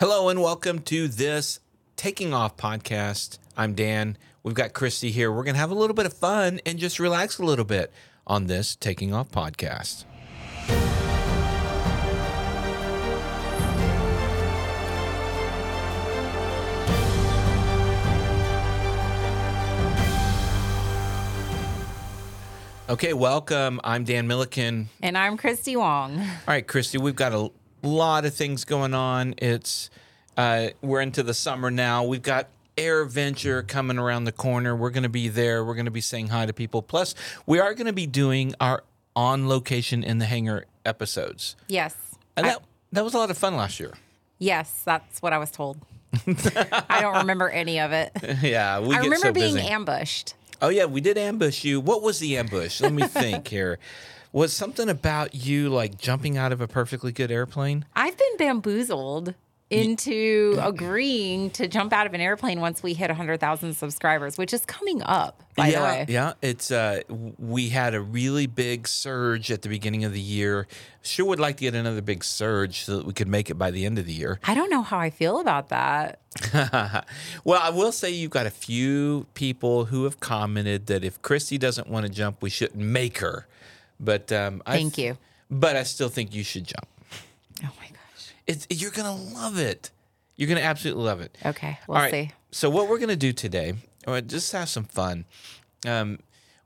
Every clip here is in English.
Hello and welcome to this Taking Off podcast. I'm Dan. We've got Christy here. We're going to have a little bit of fun and just relax a little bit on this Taking Off podcast. Okay, welcome. I'm Dan Milliken. And I'm Christy Wong. All right, Christy, we've got a lot of things going on. It's uh, we're into the summer now. We've got AirVenture coming around the corner. We're going to be there. We're going to be saying hi to people. Plus, we are going to be doing our on location in the hangar episodes. Yes. And I- that that was a lot of fun last year. yes, that's what I was told. I don't remember any of it. yeah, we I remember so being busy. ambushed. oh yeah, we did ambush you. What was the ambush? Let me think here. Was something about you like jumping out of a perfectly good airplane? I've been bamboozled into agreeing to jump out of an airplane once we hit 100,000 subscribers, which is coming up, by yeah, the way. Yeah, it's uh we had a really big surge at the beginning of the year. Sure would like to get another big surge so that we could make it by the end of the year. I don't know how I feel about that. well, I will say you've got a few people who have commented that if Christy doesn't want to jump, we shouldn't make her. But um I Thank th- you. But I still think you should jump. Oh my gosh. It's you're to love it. You're to absolutely love it. Okay, we'll All right. see. So what we're gonna do today, just have some fun. Um,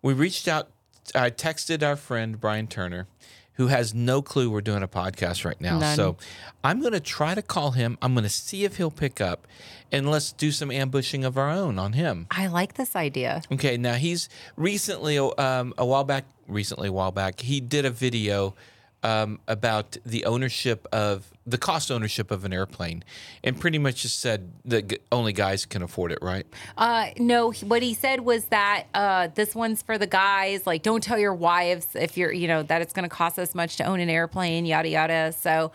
we reached out. I texted our friend Bryan Turner, who has no clue we're doing a podcast right now. None. So I'm gonna try to call him. I'm gonna see if he'll pick up, and let's do some ambushing of our own on him. I like this idea. Okay. Now he's recently, um, a while back, recently a while back, he did a video um, about the ownership of the cost ownership of an airplane, and pretty much just said that g- only guys can afford it, right? Uh, no, what he said was that uh, this one's for the guys. Like, don't tell your wives if you're, you know, that it's going to cost us much to own an airplane, yada yada. So,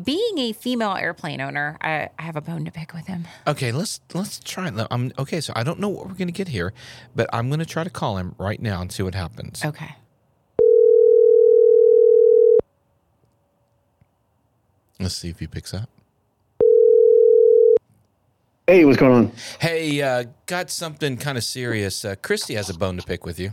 being a female airplane owner, I, I have a bone to pick with him. Okay, let's let's try. it. I'm okay. So I don't know what we're gonna get here, but I'm gonna try to call him right now and see what happens. Okay. Let's see if he picks up. Hey, what's going on? Hey, uh, got something kind of serious. Uh, Christy has a bone to pick with you.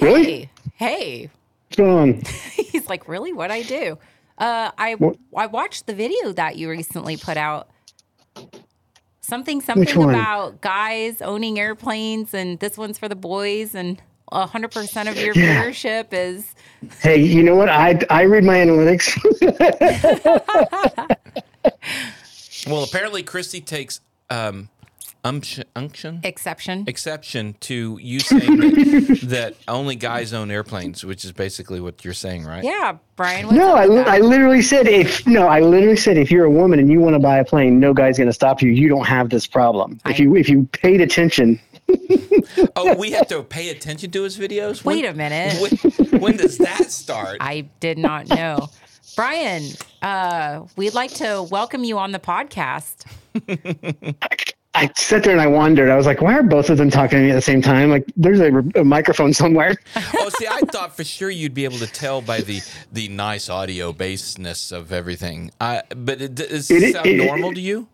Really? Hey, hey. What's going on? He's like, really? What I do? Uh, I What? I watched the video that you recently put out. Something something about guys owning airplanes, and this one's for the boys, and hundred percent of your Yeah. viewership is Hey, you know what? I I read my analytics. Well, apparently Christy takes um, umption, unction, exception. exception to you saying that, that only guys own airplanes, which is basically what you're saying, right? Yeah, Bryan. No, I, with? I literally said if no, I literally said if you're a woman and you want to buy a plane, no guy's going to stop you. You don't have this problem. If you if you paid attention, Oh, we have to pay attention to his videos. Wait a minute. When, when does that start? I did not know. Bryan, uh, we'd like to welcome you on the podcast. I sat there and I wondered. I was like, why are both of them talking to me at the same time? Like, there's a, a microphone somewhere. oh, see, I thought for sure you'd be able to tell by the the nice audio baseness of everything. I, but it, does it It- sound it- normal to you?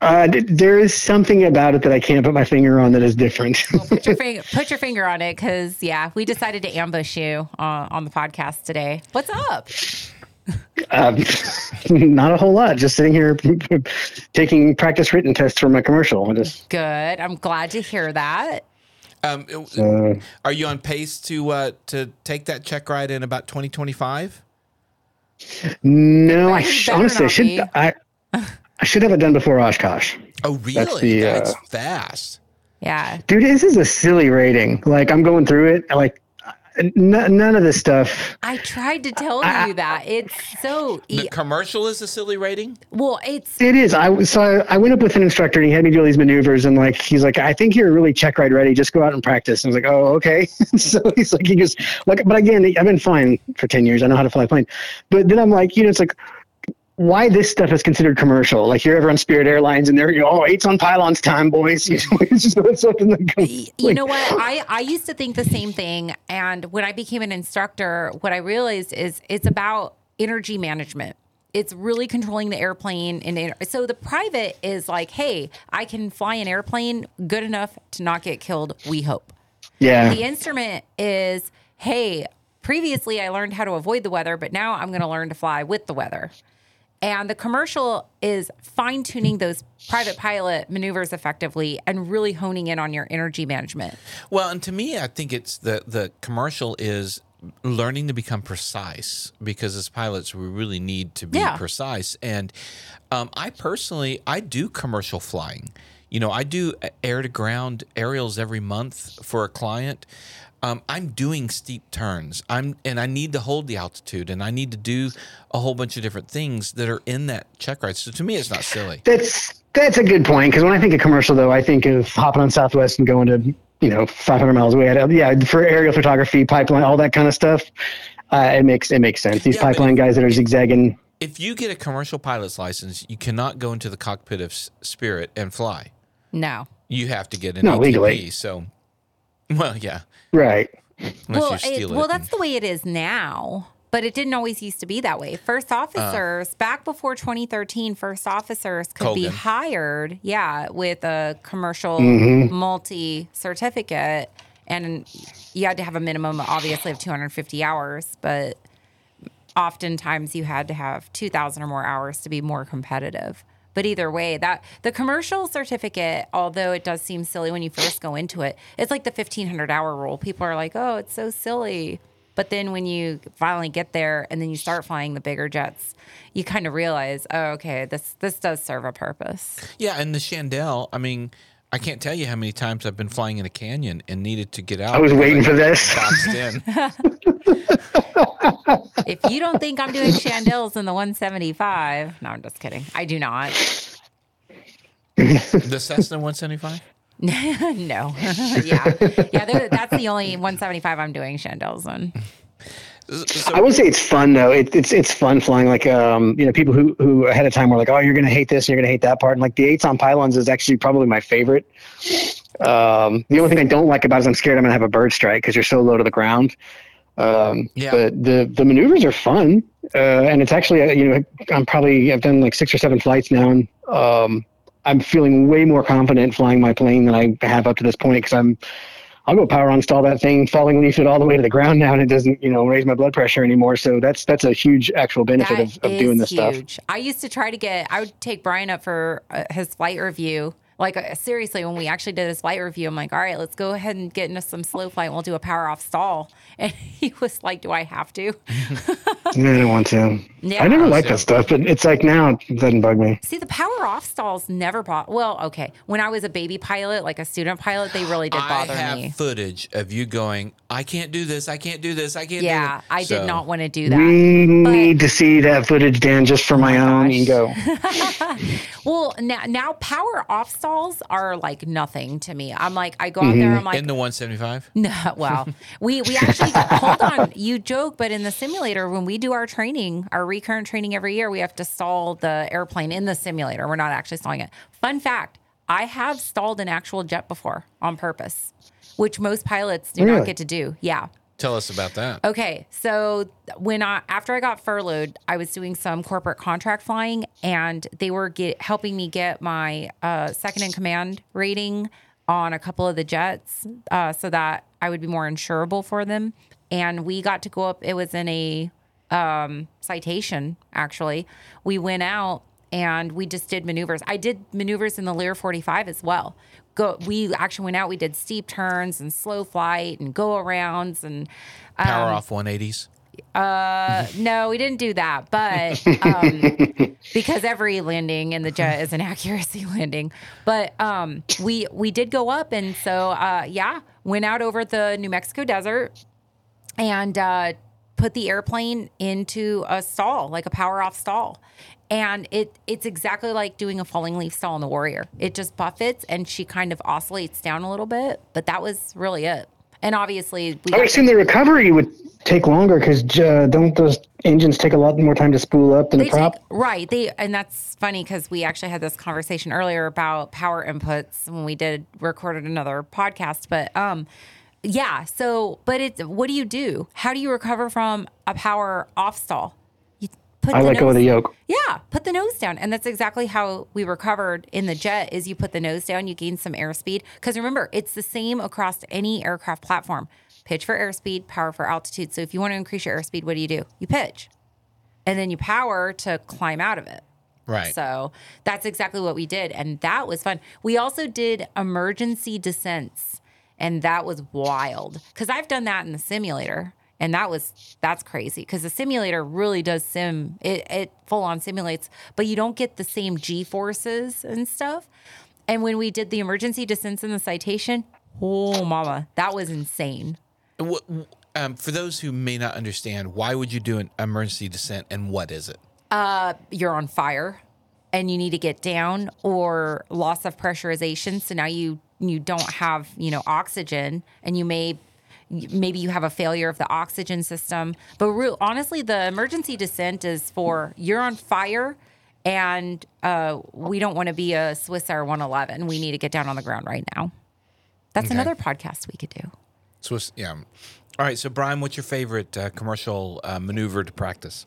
Uh, th- there is something about it that I can't put my finger on that is different. Put your finger, put your finger on it, because yeah, we decided to ambush you uh, on the podcast today. What's up? Um, not a whole lot. Just sitting here taking practice written tests for my commercial. I just Good. I'm glad to hear that. Um, uh, are you on pace to uh, to take that check ride in about 2025? no. I sh- honestly I not should. I I should have it done before Oshkosh. Oh, really? the, That's uh, fast. Yeah. Dude, this is a silly rating. Like I'm going through it. Like n- none of this stuff. I tried to tell I- you that. It's so The e- commercial is a silly rating. well, it's It is. I so I, I went up with an instructor and he had me do all these maneuvers and like he's like, I think you're really check ride ready. Just go out and practice. And I was like, oh, okay. so he's like, he just like, but again, I've been flying for ten years. I know how to fly a plane. But then I'm like, you know, it's like. Why this stuff is considered commercial? Like you're ever on Spirit Airlines and they're, you know, oh, eights on pylons time, boys. You know, it's just it's something that comes. Y- you know what i i used to think the same thing and when i became an instructor what i realized is it's about energy management it's really controlling the airplane and so the private is like hey i can fly an airplane good enough to not get killed we hope Yeah. the instrument is hey previously i learned how to avoid the weather but now i'm going to learn to fly with the weather and the commercial is fine tuning those private pilot maneuvers effectively and really honing in on your energy management Well, and to me, I think it's the the commercial is learning to become precise because as pilots we really need to be Yeah. precise. And um, I personally, I do commercial flying. You know, I do air to ground aerials every month for a client. Um, I'm doing steep turns. I'm and I need to hold the altitude, and I need to do a whole bunch of different things that are in that check ride. So to me, it's not silly. That's that's a good point because when I think of commercial, though, I think of hopping on Southwest and going to you know 500 miles away. Yeah, for aerial photography, pipeline, all that kind of stuff. Uh, it makes it makes sense. These Yeah, but- pipeline guys that are zigzagging. If you get a commercial pilot's license, you cannot go into the cockpit of Spirit and fly. no You have to get an No, ATP. legally. So, well, yeah, Right. unless well, you steal it, it. well, that's the way it is now, but it didn't always used to be that way. First officers, back before 2013, first officers could be hired, yeah, with a commercial Mm-hmm. multi certificate, and you had to have a minimum, obviously, of 250 hours, but oftentimes you had to have 2,000 or more hours to be more competitive. But either way, that the commercial certificate, although it does seem silly when you first go into it, it's like the 1500 hour rule. People are like, oh, it's so silly. But then when you finally get there and then you start flying the bigger jets, you kind of realize, oh, okay, this this does serve a purpose. yeah, and the Chandelle. I mean, I can't tell you how many times I've been flying in a canyon and needed to get out. I was because waiting for this. If you don't think I'm doing chandelles in the 175, no, I'm just kidding. I do not. the Cessna 175. no. yeah. Yeah. That's the only 175 I'm doing chandelles in. So, I would say it's fun though. It, it's it's fun flying. Like um, you know, people who who ahead of time were like, "Oh, you're gonna hate this, and you're gonna hate that part." And like the eights on pylons is actually probably my favorite. Um, the only thing I don't like about it is I'm scared I'm gonna have a bird strike because you're so low to the ground. Um, Yeah. But the the maneuvers are fun, uh, and it's actually uh, you know I'm probably I've done like six or seven flights now, and um, I'm feeling way more confident flying my plane than I have up to this point because I'm I'll go power on stall that thing, falling leaf it all the way to the ground now, and it doesn't, you know, raise my blood pressure anymore. So that's that's a huge actual benefit That of, of doing this is stuff. I used to try to get. I would take Bryan up for uh, his flight review. Like uh, seriously, when we actually did his flight review, I'm like, all right, let's go ahead and get into some slow flight. and We'll do a power off stall. And he was like, do I have to? I don't want to. Yeah. I never liked that stuff, but it's like now it doesn't bug me. See, the power off stalls never bought. Well, okay. When I was a baby pilot, like a student pilot, they really did bother I bother have me. footage of you going, I can't do this, I can't do this, I can't do Yeah, this. I So, did not want to do that. We need to see that footage, Dan, just for my, own gosh. ego. Well, now now power off stalls are like nothing to me. I'm like, I go out there, mm-hmm. I'm like, In the 175? No, well, we we actually hold on. You joke, but in the simulator, when we do our training, our recurrent training every year, we have to stall the airplane in the simulator. We're not actually stalling it. Fun fact: I have stalled an actual jet before on purpose, which most pilots do not get to do. Yeah. Tell us about that. Okay, so when I after I got furloughed, I was doing some corporate contract flying, and they were get, helping me get my uh, second in command rating on a couple of the jets, uh, so that I would be more insurable for them. And we got to go up. It was in a um, citation actually. We went out and we just did maneuvers. I did maneuvers in the Lear 45 as well. Go. We actually went out. We did steep turns and slow flight and go arounds and. Power off 180s. No, we didn't do that, but um, because every landing in the jet is an accuracy landing. But um, we we did go up, and so uh, yeah, went out over the New Mexico desert and uh, put the airplane into a stall, like a power off stall. And it it's exactly like doing a falling leaf stall in the Warrior. It just buffets, and she kind of oscillates down a little bit, but that was really it. And obviously, we I would assume the recovery would take longer because uh, don't those engines take a lot more time to spool up than They the prop? take- right. They and that's funny because we actually had this conversation earlier about power inputs when we did recorded another podcast. But um, yeah. So, but it's what do you do? How do you recover from a power off stall? You put I the let go of the nose- yoke. yeah, put the nose down. And that's exactly how we recovered in the jet is you put the nose down, you gain some airspeed. Because remember, it's the same across any aircraft platform. Pitch for airspeed, power for altitude. So if you want to increase your airspeed, what do you do? You pitch. And then you power to climb out of it. Right. So that's exactly what we did. And that was fun. We also did emergency descents. And that was wild. Because I've done that in the simulator. And that was that's crazy. Because the simulator really does sim it, it full on simulates, but you don't get the same G forces and stuff. And when we did the emergency descents in the citation, oh mama, that was insane. Um, for those who may not understand, why would you do an emergency descent and what is it? you're on fire and you need to get down or loss of pressurization. So now you you don't have you know oxygen and you may maybe you have a failure of the oxygen system. But real, honestly the emergency descent is for you're on fire and uh, we don't want to be a Swissair 111 we need to get down on the ground right now. That's Okay. another podcast we could do Swiss, yeah. All right. So, Bryan, what's your favorite uh, commercial uh, maneuver to practice?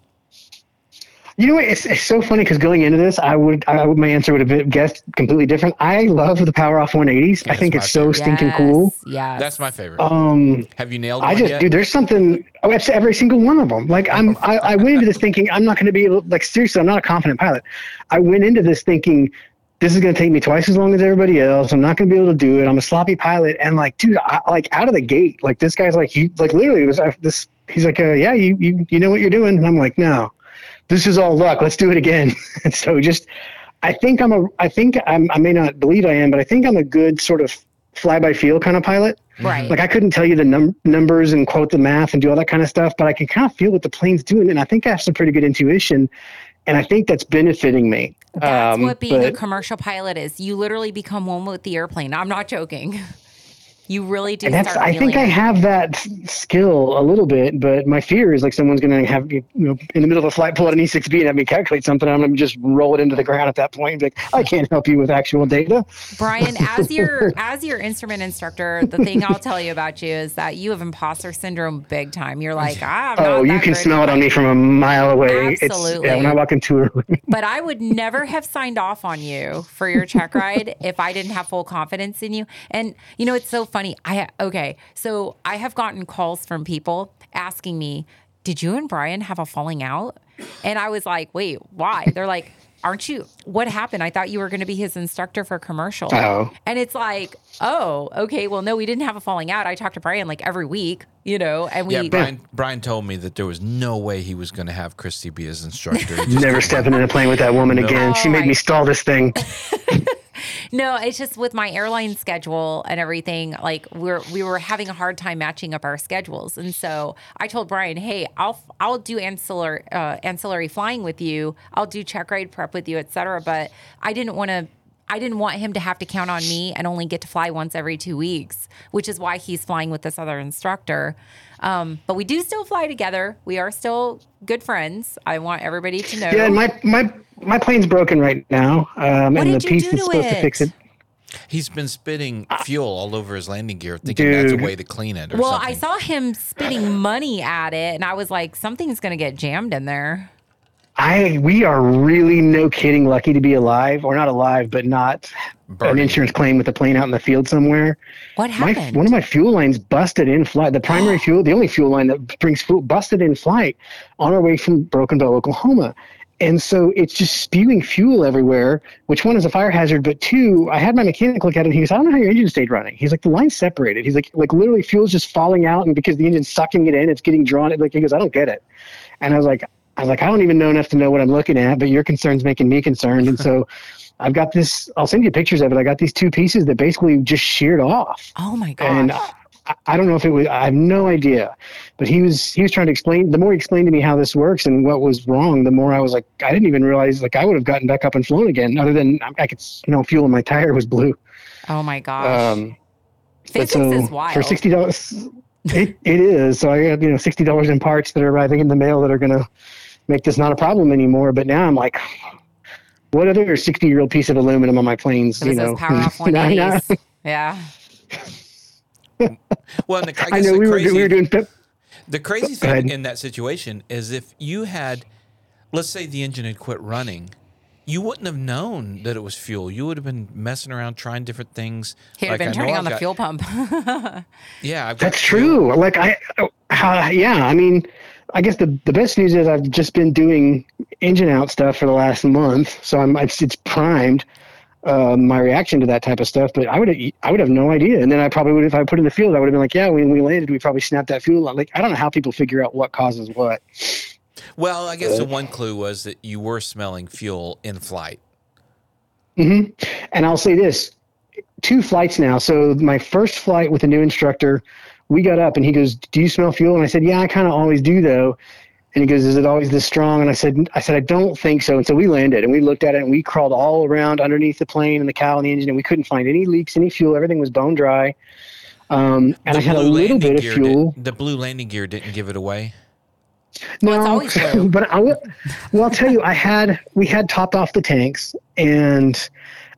You know what? It's, it's so funny because going into this, I would, I would, my answer would have been guessed completely different. I love the Power Off 180s. I think my it's so favorite. stinking cool. yeah That's my favorite. Um, Have you nailed it? I just, yet? dude, there's something. Oh, it's every single one of them. Like I'm, I, I went into this thinking I'm not going to be able. Like seriously, I'm not a confident pilot. I went into this thinking this is going to take me twice as long as everybody else. I'm not going to be able to do it. I'm a sloppy pilot, and like, dude, I, like out of the gate, like this guy's like, he, like literally, was I, this. He's like, uh, yeah, you, you, you know what you're doing, and I'm like, no, this is all luck. Let's do it again. and so just, I think I'm a, I think I'm, I may not believe I am, but I think I'm a good sort of fly by feel kind of pilot. right Like I couldn't tell you the num- numbers and quote the math and do all that kind of stuff, but I can kind of feel what the plane's doing, and I think I have some pretty good intuition, and I think that's benefiting me. That's Um, what being a commercial pilot is. You literally become one with the airplane. I'm not joking. You really do and that's, I think I have that skill a little bit, but my fear is like someone's going to have you know in the middle of a flight pull out an E6B and have me calculate something. I'm going to just roll it into the ground at that point. And be like, I can't help you with actual data. Bryan, as your as your instrument instructor, the thing I'll tell you about you is that you have imposter syndrome big time. You're like, ah, Oh, you can smell it on me from a mile away. Absolutely. It's, yeah, when I walk into a room. But I would never have signed off on you for your check ride if I didn't have full confidence in you. And you know, it's so funny. I okay, so I have gotten calls from people asking me, "Did you and Bryan have a falling out?" And I was like, "Wait, why?" They're like, "Aren't you? What happened? I thought you were going to be his instructor for commercial." Oh. And it's like, "Oh, okay. Well, no, we didn't have a falling out. I talked to Bryan like every week, you know, and we yeah, Bryan. Bryan told me that there was no way he was going to have Christy be his instructor. He Never didn't stepping in a plane with that woman again. She Oh, made my- me stall this thing. No, it's just with my airline schedule and everything. Like we're we were having a hard time matching up our schedules, and so I told Bryan, "Hey, I'll I'll do ancillary uh, ancillary flying with you. I'll do check ride prep with you, etc." But I didn't want to. I didn't want him to have to count on me and only get to fly once every two weeks, which is why he's flying with this other instructor. Um, but we do still fly together. We are still good friends. I want everybody to know. Yeah, and my my my plane's broken right now, um, What and did the you piece do that's to supposed to fix it? it. He's been spitting fuel all over his landing gear, thinking that's a way to clean it. Or Well, something. I saw him spitting money at it, and I was like, something's going to get jammed in there. I we are really no kidding lucky to be alive, or not alive, but not an insurance claim with a plane out in the field somewhere. What My happened? one of my fuel lines busted in flight. The primary fuel, the only fuel line that brings fuel, busted in flight on our way from Broken Bow, Oklahoma. And so it's just spewing fuel everywhere, which one is a fire hazard, but two, I had my mechanic look at it and he goes, I don't know how your engine stayed running. He's like, the line's separated. He's like, like literally fuel's just falling out and because the engine's sucking it in, it's getting drawn. It like he goes, I don't get it. And I was like, I was like, I don't even know enough to know what I'm looking at, but your concern's making me concerned. And so I've got this, I'll send you pictures of it. I got these two pieces that basically just sheared off oh my gosh. and I, I don't know if it was I have no idea, but he was he was trying to explain. The more he explained to me how this works and what was wrong, the more I was like, I didn't even realize like I would have gotten back up and flown again. Other than I, I could you know fuel in my tire was blue. oh my gosh. Um, Physics so is wild. for sixty dollars, it, it is. So I have, you know sixty dollars in parts that are arriving in the mail that are gonna make this not a problem anymore. But now I'm like. What other sixty-year-old piece of aluminum on my planes? you know, power off Nah, nah. yeah. well, and the, I I know the we were crazy, we were doing. pep- The crazy Go ahead. thing in that situation is if you had let's say the engine had quit running, you wouldn't have known that it was fuel. You would have been messing around trying different things. He'd Like, have I been know turning I've on the got- fuel pump. Yeah, I've got That's fuel. true. Like I, how, yeah. I mean, I guess the the best news is I've just been doing engine out stuff for the last month, so I'm it's, it's primed uh, my reaction to that type of stuff. But I would I would have no idea, and then I probably would if I put in the field, I would have been like, yeah, when we landed, we probably snapped that fuel. Like I don't know how people figure out what causes what. Well, I guess the one clue was that you were smelling fuel in flight. hmm And I'll say this: two flights now. So my first flight with a new instructor, we got up and he goes, "Do you smell fuel?" And I said, "Yeah, I kind of always do, though." And he goes, "Is it always this strong?" And I said, "I said I don't think so." And so we landed and we looked at it and we crawled all around underneath the plane and the cowl and the engine and we couldn't find any leaks, any fuel. Everything was bone dry. Um, and The I had a little bit of fuel. Did, the blue landing gear didn't give it away. No, it's always but I will. Well, I'll tell you, I had we had topped off the tanks, and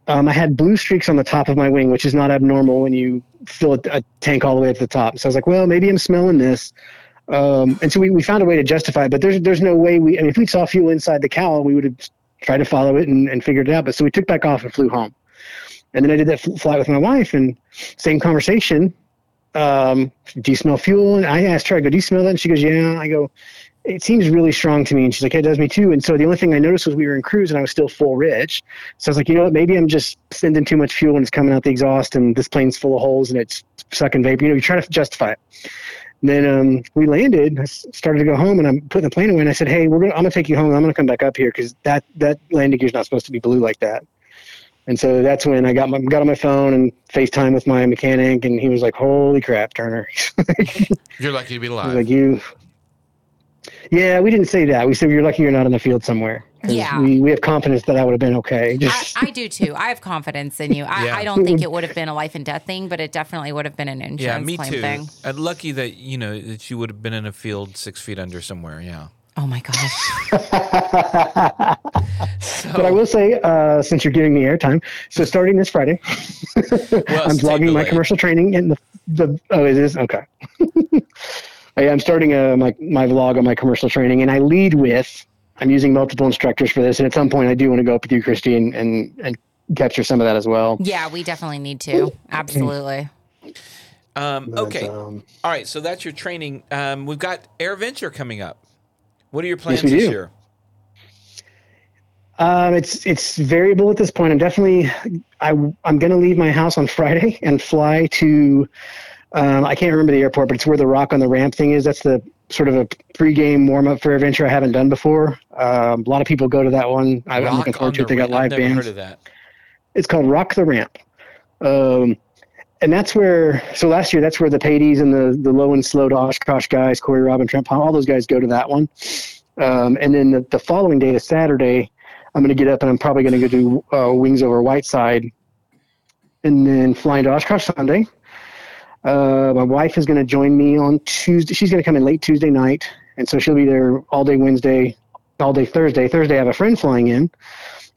um, I had blue streaks on the top of my wing, which is not abnormal when you fill a, tank all the way up to the top. So I was like, well, maybe I'm smelling this. Um, and so we, we found a way to justify it, but there's there's no way we. I mean, if we saw fuel inside the cowl, we would have tried to follow it and, and figured it out. But so we took back off and flew home. And then I did that fl- flight with my wife, and same conversation. Um, do you smell fuel? And I asked her, I go, do you smell that? And she goes, yeah. I go, it seems really strong to me. And she's like, it does me too. And so the only thing I noticed was we were in cruise and I was still full rich. So I was like, you know what, maybe I'm just sending too much fuel and it's coming out the exhaust and this plane's full of holes and it's sucking vapor. You know, you try to justify it. And then um, we landed, I started to go home and I'm putting the plane away and I said, hey, we're gonna, I'm going to take you home. I'm going to come back up here because that, that landing gear's not supposed to be blue like that. And so that's when I got my, got on my phone and FaceTime with my mechanic and he was like, holy crap, Turner. You're lucky to be alive. like you. Yeah, we didn't say that. We said you're lucky you're not in the field somewhere. Yeah. we, we have confidence that I would have been okay. I, Just I do too. I have confidence in you. I, Yeah. I don't think it would have been a life and death thing, but it definitely would have been an insurance yeah, me claim too. thing. Uh, lucky that you know that you would have been in a field six feet under somewhere. Yeah. Oh my gosh. but I will say, uh, since you're giving me airtime, so starting this Friday, I'm vlogging my commercial training and the the oh it is okay. I, I'm starting uh my my vlog on my commercial training, and I lead with I'm using multiple instructors for this, and at some point I do want to go up with you, Christy, and and, and capture some of that as well. Yeah, we definitely need to. Absolutely. Um, But, okay. um, All right. So that's your training. Um, we've got AirVenture coming up. What are your plans we this do. year? Um, it's it's variable at this point. I'm definitely I I'm gonna leave my house on Friday and fly to um, I can't remember the airport, but it's where the rock on the ramp thing is. That's the sort of a pregame warm up for AirVenture I haven't done before. Um, a lot of people go to that one. I, I'm Rock looking forward to it. the They got Ra- I've live never bands. heard of that. It's called Rock the Ramp. Um, and that's where, so last year, that's where the Padies and the, the low and slow to Oshkosh guys, Corey Robin, Trent Palmer, all those guys go to that one. Um, and then the, the following day, the Saturday, I'm going to get up and I'm probably going to go do uh, Wings Over Whiteside and then flying to Oshkosh Sunday. Uh, my wife is going to join me on Tuesday. She's going to come in late Tuesday night. And so she'll be there all day Wednesday, all day Thursday. Thursday, I have a friend flying in.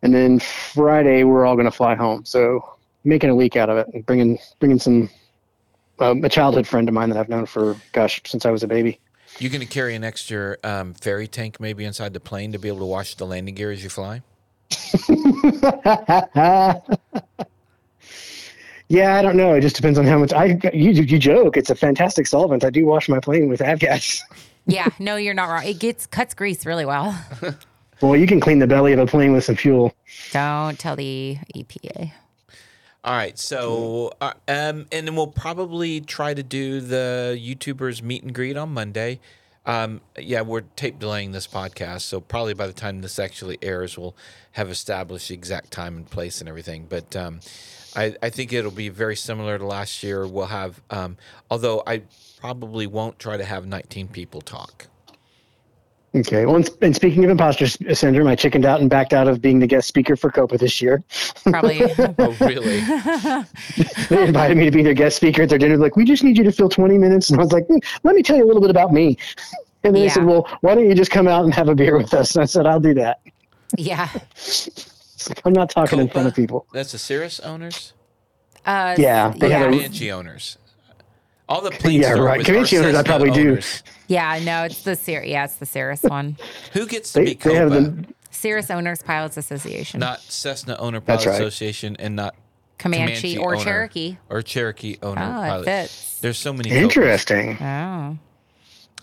And then Friday, we're all going to fly home. So making a week out of it and bringing bringing some um, a childhood friend of mine that I've known for gosh since I was a baby. You going to carry an extra um, ferry tank maybe inside the plane to be able to wash the landing gear as you fly? yeah, I don't know. It just depends on how much I you you joke. It's a fantastic solvent. I do wash my plane with Avgas. Yeah, no, you're not wrong. It gets cuts grease really well. Well, you can clean the belly of a plane with some fuel. Don't tell the EPA. All right. So, uh, um, and then we'll probably try to do the YouTubers meet and greet on Monday. Um, yeah, we're tape delaying this podcast, so probably by the time this actually airs, we'll have established the exact time and place and everything. But um, I, I think it'll be very similar to last year. We'll have, um, although I probably won't try to have 19 people talk. Okay. Well, and, and speaking of imposter s- syndrome, I chickened out and backed out of being the guest speaker for Copa this year. Probably. Oh, really? They invited me to be their guest speaker at their dinner. Like, we just need you to fill 20 minutes. And I was like, "Hmm, let me tell you a little bit about me. And then they said, well, why don't you just come out and have a beer with us? And I said, I'll do that. yeah. It's like, I'm not talking in front of people. That's the Cirrus owners? Uh, Yeah, they Or had the a- yeah. Owners? All the planes. Yeah, are right. with Convention owners, I Cessna probably do. owners. Yeah, no, it's the Cirrus. Yeah, it's the Cirrus one. Who gets to They, be they have the Cirrus Owners Pilots Association. Not Cessna Owner That's Pilot right. Association and not Comanche, or owner Cherokee. or Cherokee owner Oh, it fits. There's so many. Copas. interesting. Oh.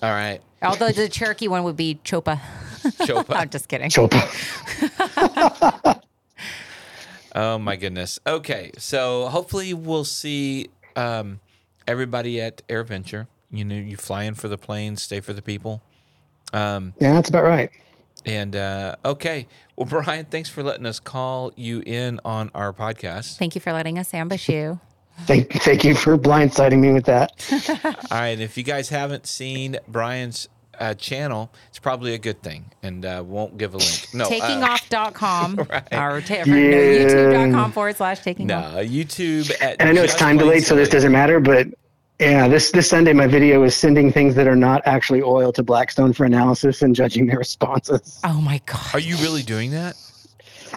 All right, Although the Cherokee one would be Chopa. Chopa. I'm just kidding. Chopa. Oh my goodness. Okay, so hopefully we'll see um, everybody at AirVenture. You know, you fly in for the planes, stay for the people. Um, Yeah, that's about right. and uh, okay, well, Bryan, thanks for letting us call you in on our podcast. Thank you for letting us ambush you. Thank, thank you for blindsiding me with that. All right, if you guys haven't seen Bryan's uh, channel, it's probably a good thing, and uh, won't give a link. No, uh, Takingoff.com Right. or ta- Yeah. no, youtube.com forward slash taking no, off. YouTube at. And I know it's time delayed, so this doesn't matter. But yeah, this this Sunday, my video is sending things that are not actually oil to Blackstone for analysis and judging their responses. Oh my God. Are you really doing that?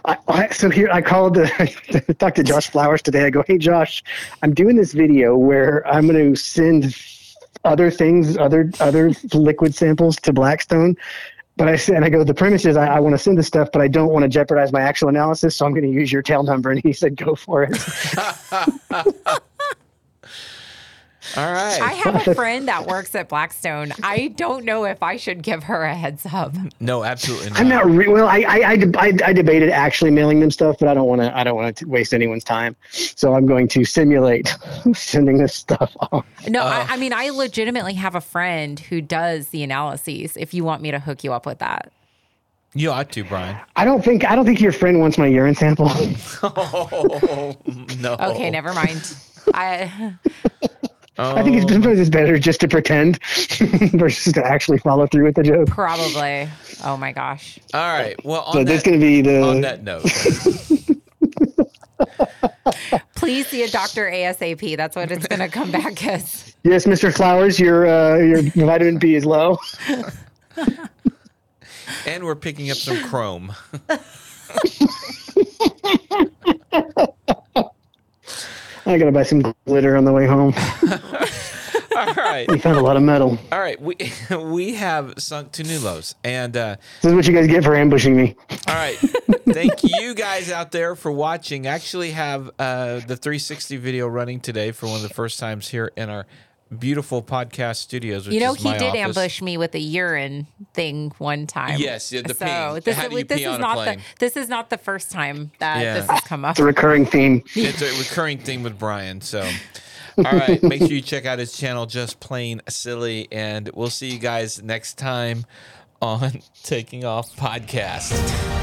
I, I, so here, I called, uh, talked to Josh Flowers today. I go, hey Josh, I'm doing this video where I'm going to send other things, other other liquid samples to Blackstone. But I said, and I go, the premise is I, I want to send this stuff, but I don't want to jeopardize my actual analysis, so I'm going to use your tail number. And he said, go for it. All right. I have a friend that works at Blackstone. I don't know if I should give her a heads up. no, absolutely not. I'm not re- well. I I, I, deb- I I debated actually mailing them stuff, but I don't want to. I don't want to waste anyone's time. So I'm going to simulate sending this stuff off. No, I, I mean, I legitimately have a friend who does the analyses if you want me to hook you up with that. You ought to, Bryan. I don't think I don't think your friend wants my urine sample. Oh no. Okay, never mind. I I think it's sometimes it's better just to pretend versus to actually follow through with the joke. probably. Oh my gosh. All right. Well, on So that, this going to be the on that note, Please see a doctor ASAP. That's what it's going to come back as. yes, Mr. Flowers, your uh, your vitamin B is low. and we're picking up some chrome. I got to buy some glitter on the way home. All right. We found a lot of metal. All right. We we have sunk to new lows, and uh, This is what you guys get for ambushing me. all right. Thank you guys out there for watching. I actually have uh, the 360 video running today for one of the first times here in our beautiful podcast studios. Which You know, is he my did office. ambush me with a urine thing one time. Yes, yeah, the so peeing. this, How do is, you this pee is on a not the this is not the first time that Yeah. this has come up. It's a recurring theme. It's a recurring theme with Bryan. So, all right, make sure you check out his channel, Just Plane Silly, and we'll see you guys next time on Taking Off Podcast.